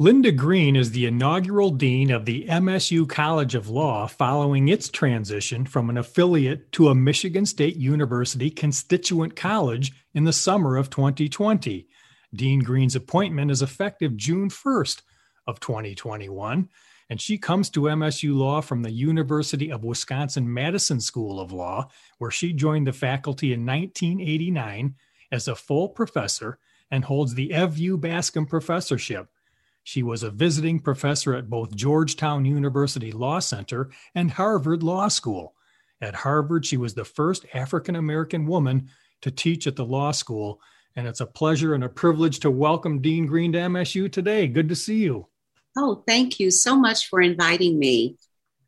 Linda Greene is the inaugural dean of the MSU College of Law following its transition from an affiliate to a Michigan State University constituent college in the summer of 2020. Dean Greene's appointment is effective June 1st of 2021, and she comes to MSU Law from the University of Wisconsin Madison School of Law, where she joined the faculty in 1989 as a full professor and holds the Evjue-Bascom Professorship she was a visiting professor at both Georgetown University Law Center and Harvard Law School. At Harvard, she was the first African American woman to teach at the law school. And it's a pleasure and a privilege to welcome Dean Greene to MSU today. Good to see you. Oh, thank you so much for inviting me.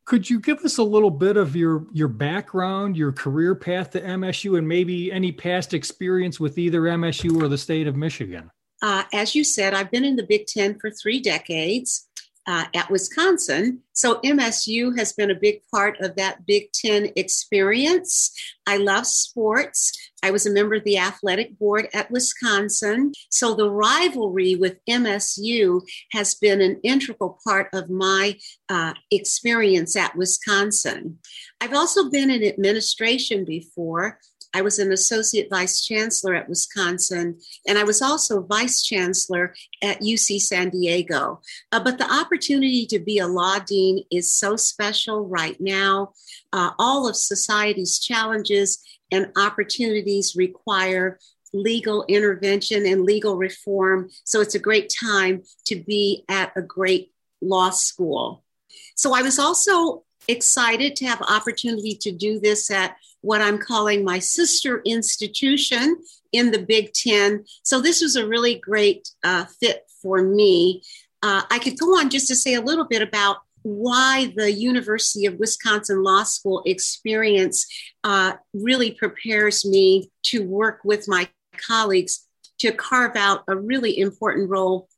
Could you give us a little bit of your your background, your career path to MSU, and maybe any past experience with either MSU or the state of Michigan? Uh, as you said, I've been in the Big Ten for three decades uh, at Wisconsin. So MSU has been a big part of that Big Ten experience. I love sports. I was a member of the athletic board at Wisconsin. So the rivalry with MSU has been an integral part of my uh, experience at Wisconsin. I've also been in administration before. I was an associate vice chancellor at Wisconsin, and I was also vice chancellor at UC San Diego. Uh, but the opportunity to be a law dean is so special right now. Uh, all of society's challenges and opportunities require legal intervention and legal reform. So it's a great time to be at a great law school. So I was also excited to have opportunity to do this at what I'm calling my sister institution in the Big Ten. So this was a really great uh, fit for me. Uh, I could go on just to say a little bit about why the University of Wisconsin Law School experience uh, really prepares me to work with my colleagues to carve out a really important role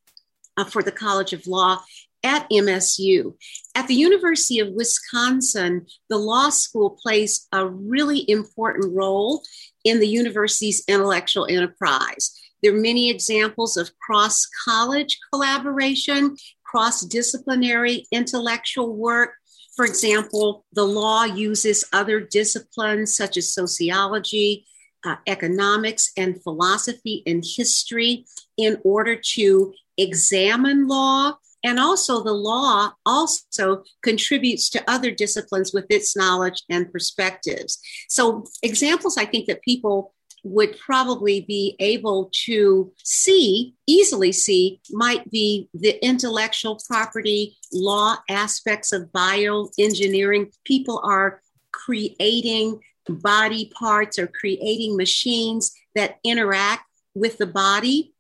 uh, for the College of Law at MSU. At the University of Wisconsin, the law school plays a really important role in the university's intellectual enterprise. There are many examples of cross college collaboration, cross disciplinary intellectual work. For example, the law uses other disciplines such as sociology, uh, economics, and philosophy and history in order to examine law and also, the law also contributes to other disciplines with its knowledge and perspectives. So, examples I think that people would probably be able to see, easily see, might be the intellectual property law aspects of bioengineering. People are creating body parts or creating machines that interact with the body,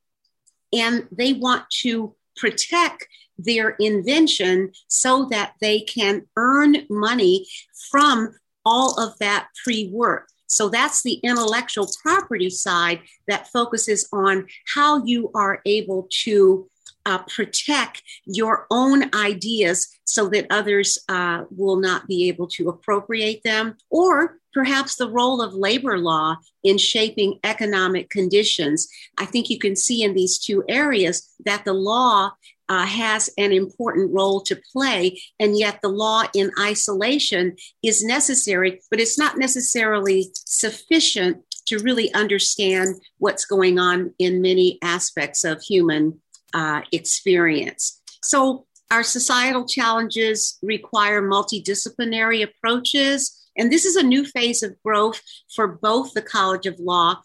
and they want to protect their invention so that they can earn money from all of that pre work. So that's the intellectual property side that focuses on how you are able to uh, protect your own ideas so that others uh, will not be able to appropriate them, or perhaps the role of labor law in shaping economic conditions. I think you can see in these two areas that the law uh, has an important role to play, and yet the law in isolation is necessary, but it's not necessarily sufficient to really understand what's going on in many aspects of human uh, experience. So, our societal challenges require multidisciplinary approaches, and this is a new phase of growth for both the College of Law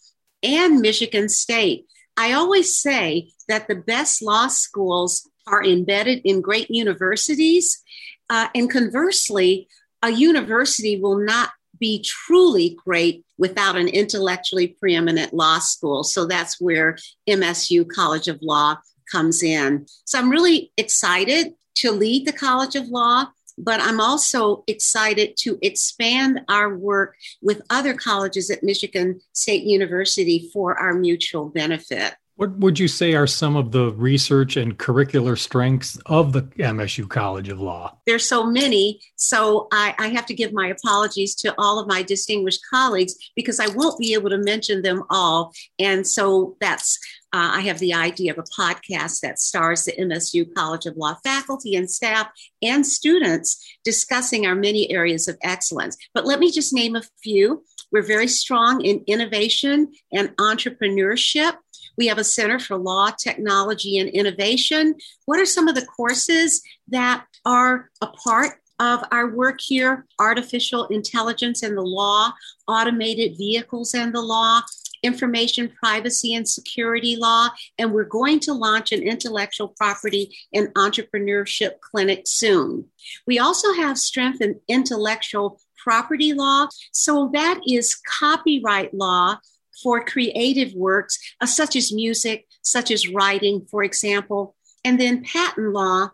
and Michigan State. I always say that the best law schools are embedded in great universities. Uh, and conversely, a university will not be truly great without an intellectually preeminent law school. So that's where MSU College of Law comes in. So I'm really excited to lead the College of Law, but I'm also excited to expand our work with other colleges at Michigan State University for our mutual benefit. What would you say are some of the research and curricular strengths of the MSU College of Law? There's so many, so I, I, have to give my apologies to all of my distinguished colleagues because I won't be able to mention them all. And so that's uh, I have the idea of a podcast that stars the MSU College of Law faculty and staff and students discussing our many areas of excellence. But let me just name a few. We're very strong in innovation and entrepreneurship. We have a Center for Law, Technology, and Innovation. What are some of the courses that are a part of our work here? Artificial intelligence and the law, automated vehicles and the law, information privacy and security law, and we're going to launch an intellectual property and entrepreneurship clinic soon. We also have strength in intellectual property law. So that is copyright law for creative works, uh, such as music, such as writing, for example, and then patent law,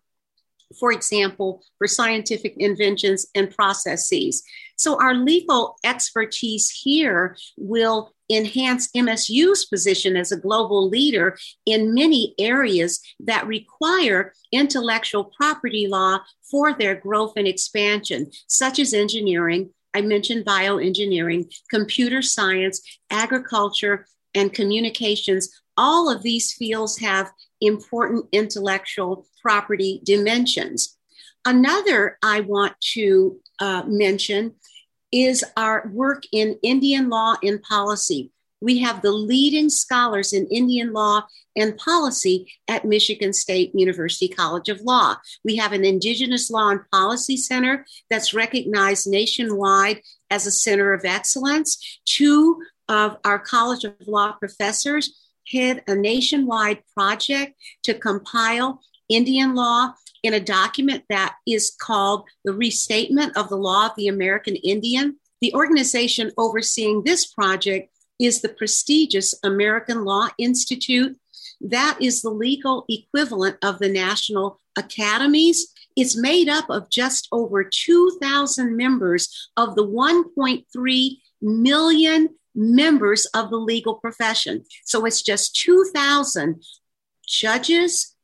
for example, for scientific inventions and processes. So, our legal expertise here will enhance MSU's position as a global leader in many areas that require intellectual property law for their growth and expansion, such as engineering, I mentioned bioengineering, computer science, agriculture, and communications. All of these fields have important intellectual property dimensions. Another I want to uh, mention is our work in Indian law and policy. We have the leading scholars in Indian law and policy at Michigan State University College of Law. We have an Indigenous Law and Policy Center that's recognized nationwide as a center of excellence. Two of our College of Law professors head a nationwide project to compile Indian law in a document that is called the Restatement of the Law of the American Indian. The organization overseeing this project is the prestigious American Law Institute. That is the legal equivalent of the national academies. It's made up of just over 2,000 members of the 1.3 million members of the legal profession. So it's just 2,000 judges,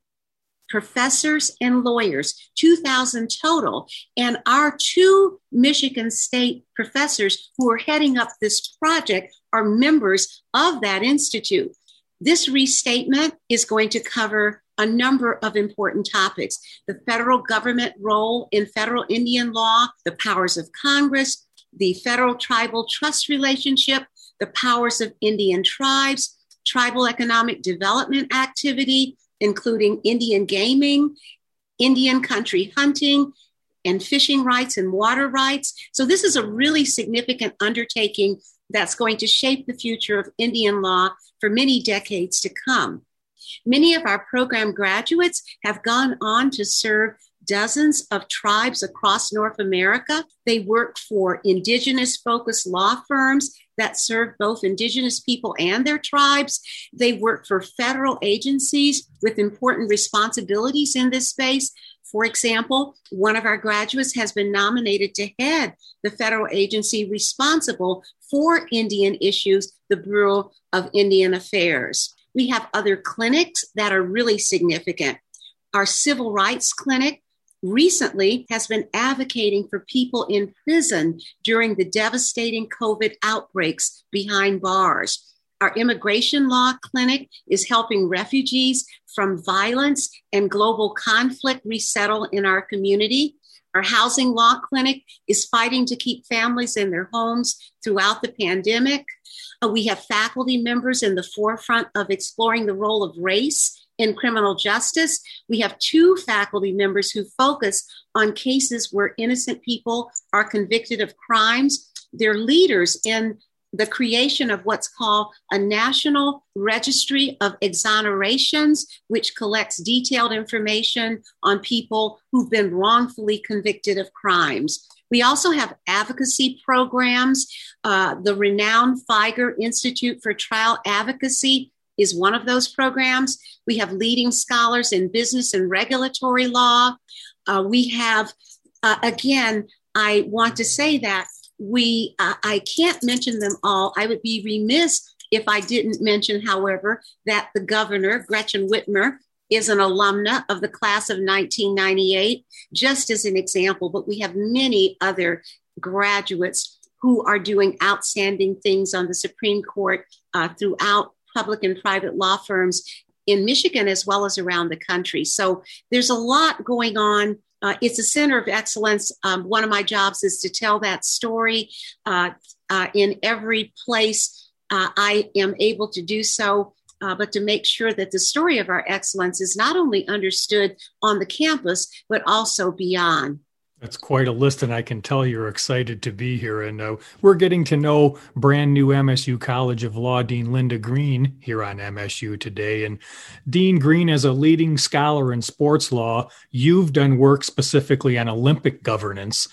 professors and lawyers, 2,000 total. And our two Michigan State professors who are heading up this project are members of that institute. This restatement is going to cover a number of important topics the federal government role in federal Indian law, the powers of Congress, the federal tribal trust relationship, the powers of Indian tribes, tribal economic development activity, including Indian gaming, Indian country hunting, and fishing rights and water rights. So, this is a really significant undertaking that's going to shape the future of Indian law for many decades to come. Many of our program graduates have gone on to serve dozens of tribes across North America. They work for indigenous focused law firms that serve both indigenous people and their tribes. They work for federal agencies with important responsibilities in this space. For example, one of our graduates has been nominated to head the federal agency responsible for Indian issues, the Bureau of Indian Affairs. We have other clinics that are really significant. Our civil rights clinic recently has been advocating for people in prison during the devastating COVID outbreaks behind bars. Our immigration law clinic is helping refugees from violence and global conflict resettle in our community. Our housing law clinic is fighting to keep families in their homes throughout the pandemic. Uh, we have faculty members in the forefront of exploring the role of race in criminal justice. We have two faculty members who focus on cases where innocent people are convicted of crimes. They're leaders in the creation of what's called a national registry of exonerations, which collects detailed information on people who've been wrongfully convicted of crimes. We also have advocacy programs. Uh, the renowned Fieger Institute for Trial Advocacy is one of those programs. We have leading scholars in business and regulatory law. Uh, we have, uh, again, I want to say that we, uh, I can't mention them all. I would be remiss if I didn't mention, however, that the governor, Gretchen Whitmer, is an alumna of the class of 1998, just as an example, but we have many other graduates who are doing outstanding things on the Supreme Court uh, throughout public and private law firms in Michigan as well as around the country. So there's a lot going on. Uh, it's a center of excellence. Um, one of my jobs is to tell that story uh, uh in every place uh, I am able to do so. Uh, but to make sure that the story of our excellence is not only understood on the campus, but also beyond. That's quite a list, and I can tell you're excited to be here. And uh, we're getting to know brand new MSU College of Law Dean Linda Greene here on MSU today. And Dean Greene, as a leading scholar in sports law, you've done work specifically on Olympic governance.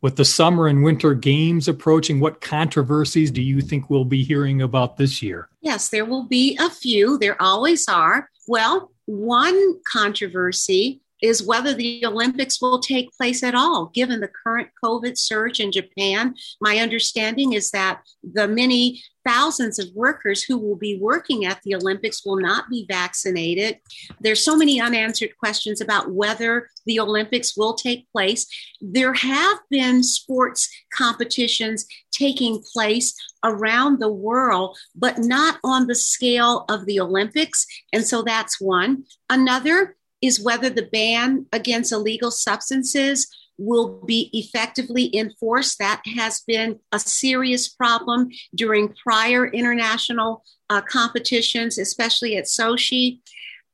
With the summer and winter games approaching, what controversies do you think we'll be hearing about this year? Yes, there will be a few. There always are. Well, one controversy is whether the Olympics will take place at all, given the current COVID surge in Japan. My understanding is that the many thousands of workers who will be working at the Olympics will not be vaccinated. There's so many unanswered questions about whether the Olympics will take place. There have been sports competitions taking place around the world, but not on the scale of the Olympics. And so that's one. Another is whether the ban against illegal substances will be effectively enforced. That has been a serious problem during prior international uh, competitions, especially at Sochi.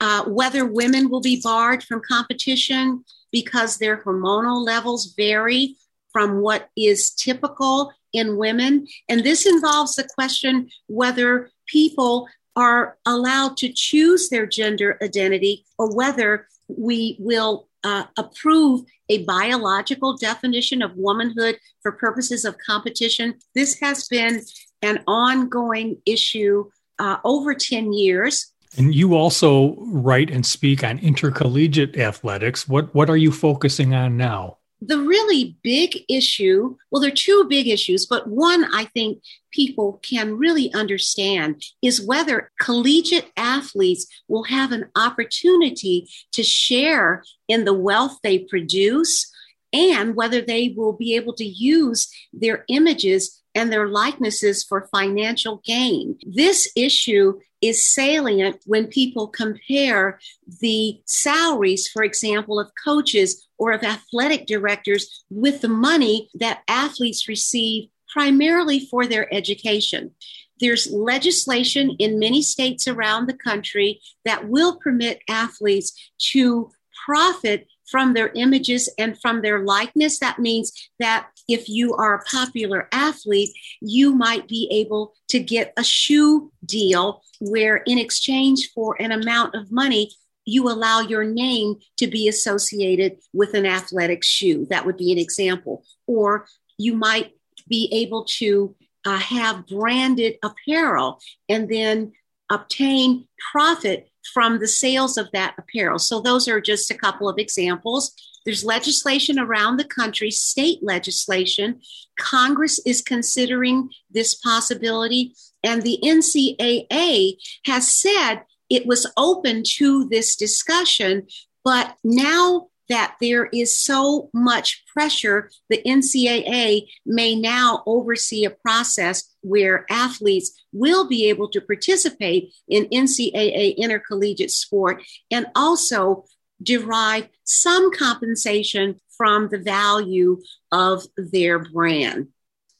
Uh, whether women will be barred from competition because their hormonal levels vary from what is typical in women. And this involves the question whether people are allowed to choose their gender identity or whether we will uh, approve a biological definition of womanhood for purposes of competition. This has been an ongoing issue uh, over 10 years. And you also write and speak on intercollegiate athletics. What, what are you focusing on now? The really big issue well, there are two big issues, but one I think people can really understand is whether collegiate athletes will have an opportunity to share in the wealth they produce and whether they will be able to use their images and their likenesses for financial gain. This issue is salient when people compare the salaries, for example, of coaches or of athletic directors with the money that athletes receive primarily for their education. There's legislation in many states around the country that will permit athletes to profit from their images and from their likeness. That means that if you are a popular athlete, you might be able to get a shoe deal where, in exchange for an amount of money, you allow your name to be associated with an athletic shoe. That would be an example. Or you might be able to uh, have branded apparel and then obtain profit from the sales of that apparel. So, those are just a couple of examples. There's legislation around the country, state legislation. Congress is considering this possibility, and the NCAA has said it was open to this discussion, but now that there is so much pressure, the NCAA may now oversee a process where athletes will be able to participate in NCAA intercollegiate sport and also derive some compensation from the value of their brand.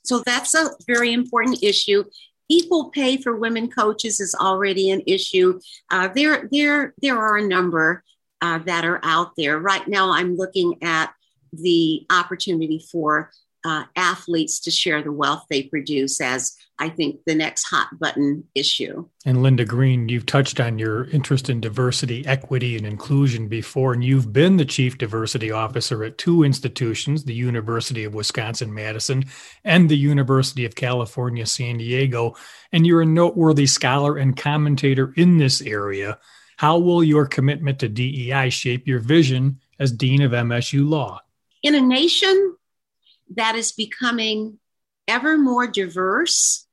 So that's a very important issue. Equal pay for women coaches is already an issue. Uh, there, there, there are a number uh, that are out there. Right now, I'm looking at the opportunity for uh, athletes to share the wealth they produce as I think the next hot button issue. And Linda Greene, you've touched on your interest in diversity, equity, and inclusion before, and you've been the chief diversity officer at two institutions the University of Wisconsin Madison and the University of California San Diego. And you're a noteworthy scholar and commentator in this area. How will your commitment to DEI shape your vision as Dean of MSU Law? In a nation that is becoming ever more diverse,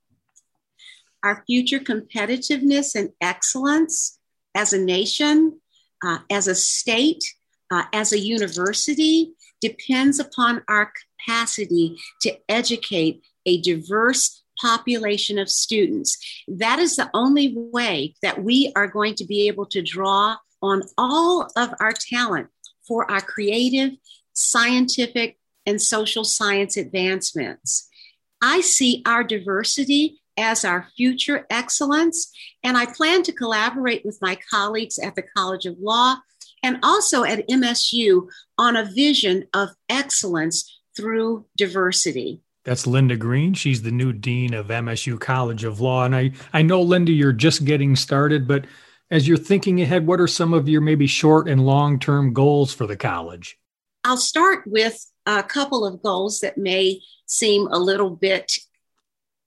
our future competitiveness and excellence as a nation, uh, as a state, uh, as a university depends upon our capacity to educate a diverse population of students. That is the only way that we are going to be able to draw on all of our talent for our creative, scientific, and social science advancements. I see our diversity as our future excellence, and I plan to collaborate with my colleagues at the College of Law and also at MSU on a vision of excellence through diversity. That's Linda Greene. She's the new dean of MSU College of Law. And I, I know, Linda, you're just getting started, but as you're thinking ahead, what are some of your maybe short and long term goals for the college? I'll start with a couple of goals that may seem a little bit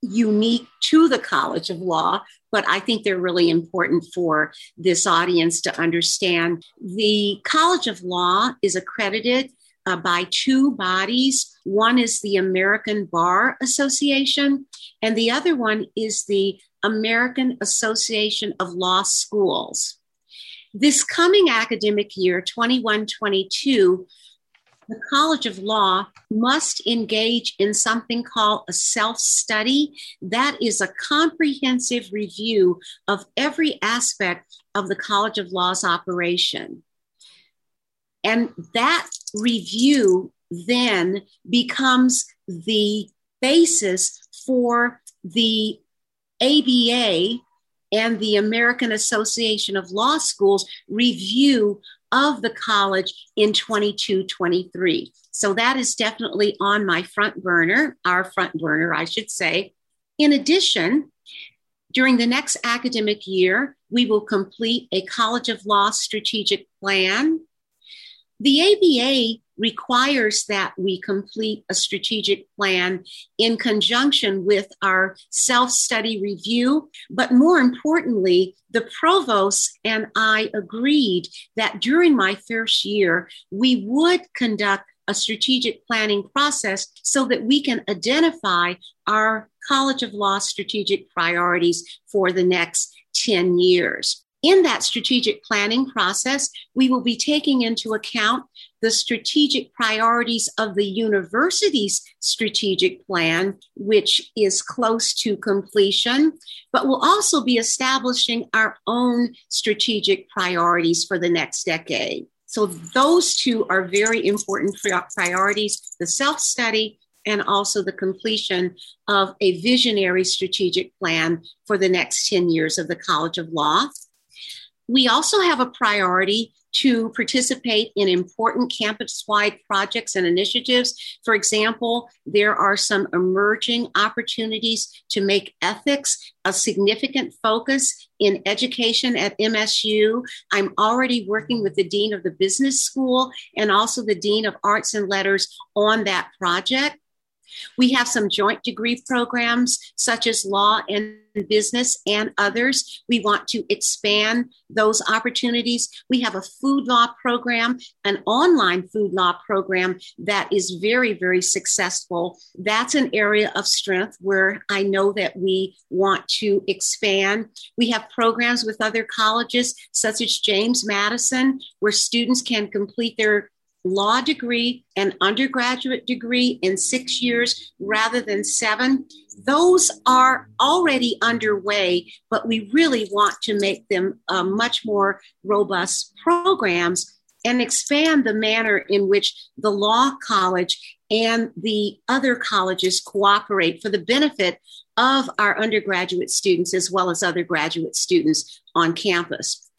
unique to the College of Law, but I think they're really important for this audience to understand. The College of Law is accredited uh, by two bodies. One is the American Bar Association, and the other one is the American Association of Law Schools. This coming academic year, 21 22, the College of Law must engage in something called a self study. That is a comprehensive review of every aspect of the College of Law's operation. And that review then becomes the basis for the ABA and the American Association of Law Schools review of the college in 22 23. So that is definitely on my front burner, our front burner, I should say. In addition, during the next academic year, we will complete a College of Law strategic plan. The ABA requires that we complete a strategic plan in conjunction with our self study review. But more importantly, the provost and I agreed that during my first year, we would conduct a strategic planning process so that we can identify our College of Law strategic priorities for the next 10 years. In that strategic planning process, we will be taking into account the strategic priorities of the university's strategic plan, which is close to completion, but we'll also be establishing our own strategic priorities for the next decade. So, those two are very important priorities the self study and also the completion of a visionary strategic plan for the next 10 years of the College of Law. We also have a priority to participate in important campus wide projects and initiatives. For example, there are some emerging opportunities to make ethics a significant focus in education at MSU. I'm already working with the Dean of the Business School and also the Dean of Arts and Letters on that project. We have some joint degree programs such as law and business and others. We want to expand those opportunities. We have a food law program, an online food law program that is very, very successful. That's an area of strength where I know that we want to expand. We have programs with other colleges, such as James Madison, where students can complete their law degree and undergraduate degree in six years rather than seven. Those are already underway, but we really want to make them uh, much more robust programs and expand the manner in which the law college and the other colleges cooperate for the benefit of our undergraduate students as well as other graduate students on campus.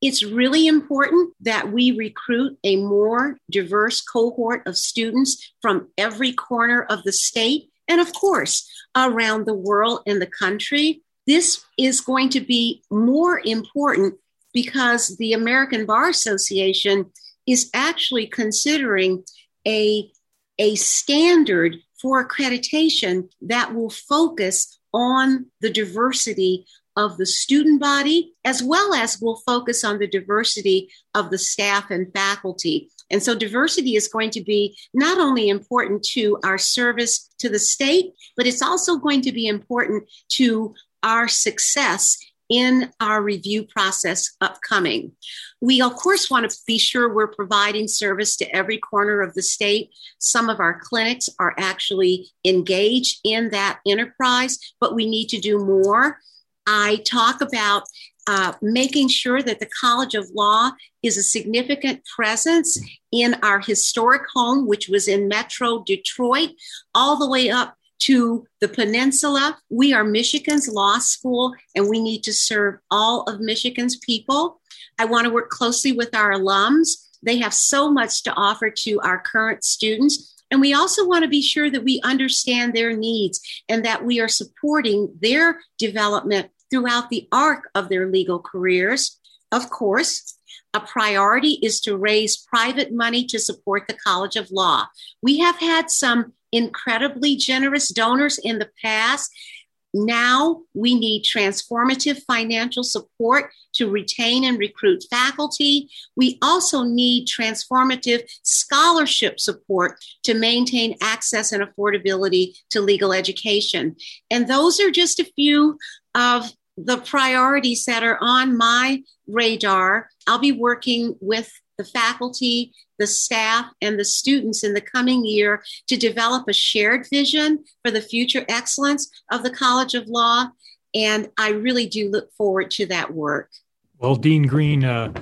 It's really important that we recruit a more diverse cohort of students from every corner of the state and, of course, around the world and the country. This is going to be more important because the American Bar Association is actually considering a, a standard for accreditation that will focus on the diversity of the student body, as well as we'll focus on the diversity of the staff and faculty. And so diversity is going to be not only important to our service to the state, but it's also going to be important to our success in our review process upcoming. We, of course, want to be sure we're providing service to every corner of the state. Some of our clinics are actually engaged in that enterprise, but we need to do more. I talk about uh, making sure that the College of Law is a significant presence in our historic home, which was in Metro Detroit, all the way up to the peninsula. We are Michigan's law school, and we need to serve all of Michigan's people. I want to work closely with our alums. They have so much to offer to our current students. And we also want to be sure that we understand their needs and that we are supporting their development throughout the arc of their legal careers. Of course, a priority is to raise private money to support the College of Law. We have had some incredibly generous donors in the past. Now we need transformative financial support to retain and recruit faculty. We also need transformative scholarship support to maintain access and affordability to legal education. And those are just a few of the priorities that are on my radar. I'll be working with the faculty, the staff, and the students in the coming year to develop a shared vision for the future excellence of the College of Law. And I really do look forward to that work. Well, Dean Greene, uh,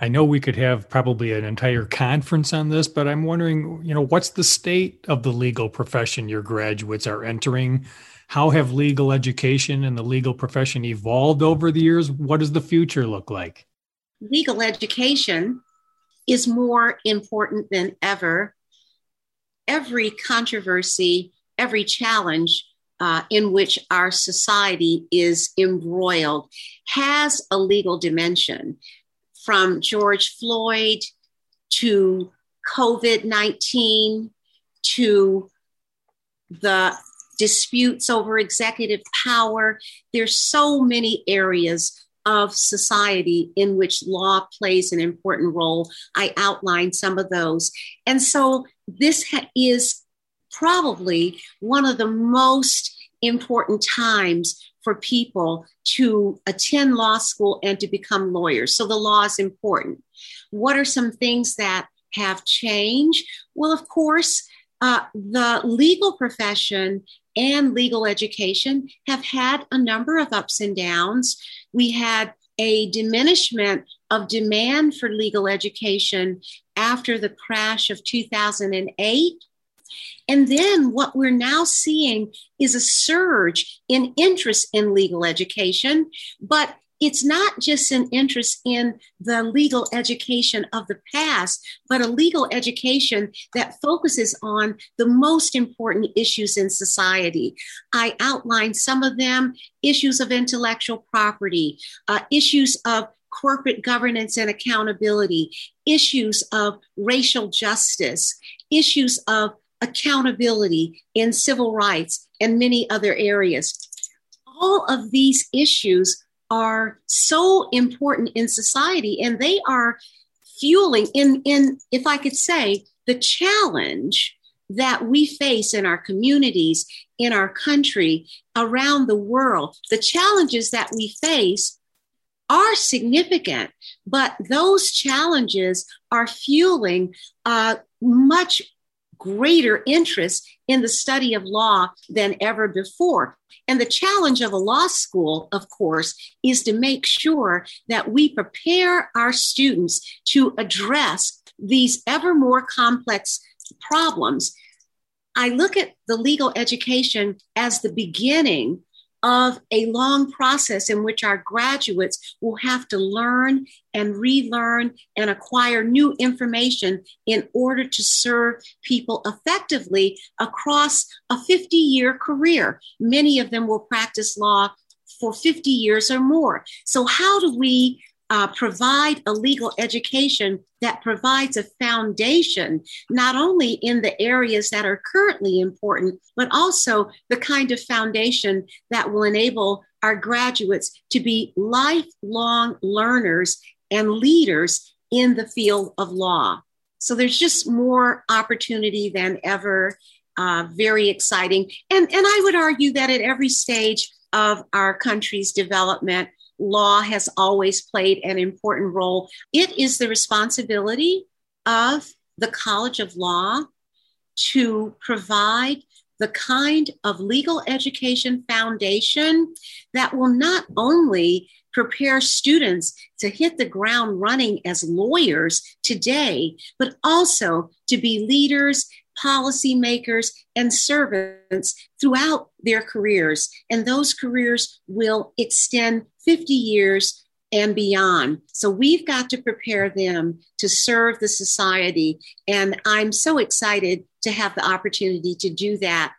I know we could have probably an entire conference on this, but I'm wondering, you know, what's the state of the legal profession your graduates are entering? How have legal education and the legal profession evolved over the years? What does the future look like? Legal education is more important than ever. Every controversy, every challenge uh, in which our society is embroiled has a legal dimension. From George Floyd to COVID 19 to the disputes over executive power. There's so many areas of society in which law plays an important role. I outlined some of those. And so this ha- is probably one of the most important times for people to attend law school and to become lawyers. So the law is important. What are some things that have changed? Well, of course, uh, the legal profession and legal education have had a number of ups and downs. We had a diminishment of demand for legal education after the crash of 2008. And then what we're now seeing is a surge in interest in legal education, but it's not just an interest in the legal education of the past, but a legal education that focuses on the most important issues in society. I outlined some of them issues of intellectual property, uh, issues of corporate governance and accountability, issues of racial justice, issues of accountability in civil rights, and many other areas. All of these issues are so important in society and they are fueling in in if i could say the challenge that we face in our communities in our country around the world. The challenges that we face are significant but those challenges are fueling uh, much greater interest in the study of law than ever before. And the challenge of a law school, of course, is to make sure that we prepare our students to address these ever more complex problems. I look at the legal education as the beginning of a long process in which our graduates will have to learn and relearn and acquire new information in order to serve people effectively across a 50 year career. Many of them will practice law for 50 years or more. So, how do we uh, provide a legal education that provides a foundation, not only in the areas that are currently important, but also the kind of foundation that will enable our graduates to be lifelong learners and leaders in the field of law. So there's just more opportunity than ever. Uh, very exciting. And, and I would argue that at every stage, of our country's development, law has always played an important role. It is the responsibility of the College of Law to provide the kind of legal education foundation that will not only prepare students to hit the ground running as lawyers today, but also to be leaders, policymakers, and servants throughout their careers. And those careers will extend 50 years and beyond. So we've got to prepare them to serve the society. And I'm so excited to have the opportunity to do that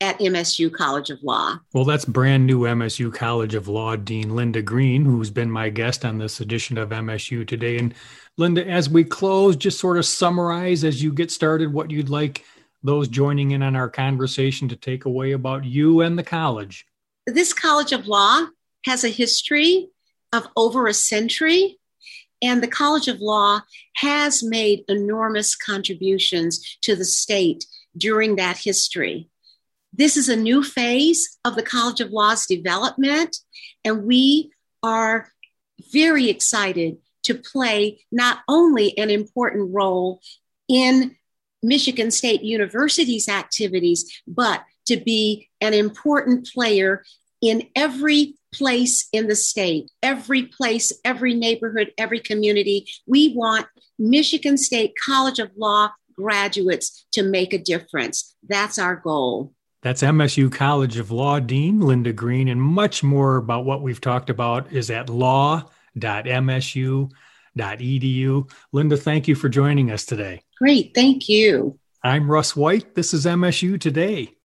at MSU College of Law. Well, that's brand new MSU College of Law Dean Linda Greene, who's been my guest on this edition of MSU today. And Linda, as we close, just sort of summarize as you get started what you'd like those joining in on our conversation to take away about you and the college. This College of Law has a history of over a century. And the College of Law has made enormous contributions to the state during that history. This is a new phase of the College of Law's development, and we are very excited to play not only an important role in Michigan State University's activities, but to be an important player in every place in the state, every place, every neighborhood, every community. We want Michigan State College of Law graduates to make a difference. That's our goal. That's MSU College of Law Dean Linda Greene, and much more about what we've talked about is at law.msu.edu. Linda, thank you for joining us today. Great, thank you. I'm Russ White. This is MSU Today.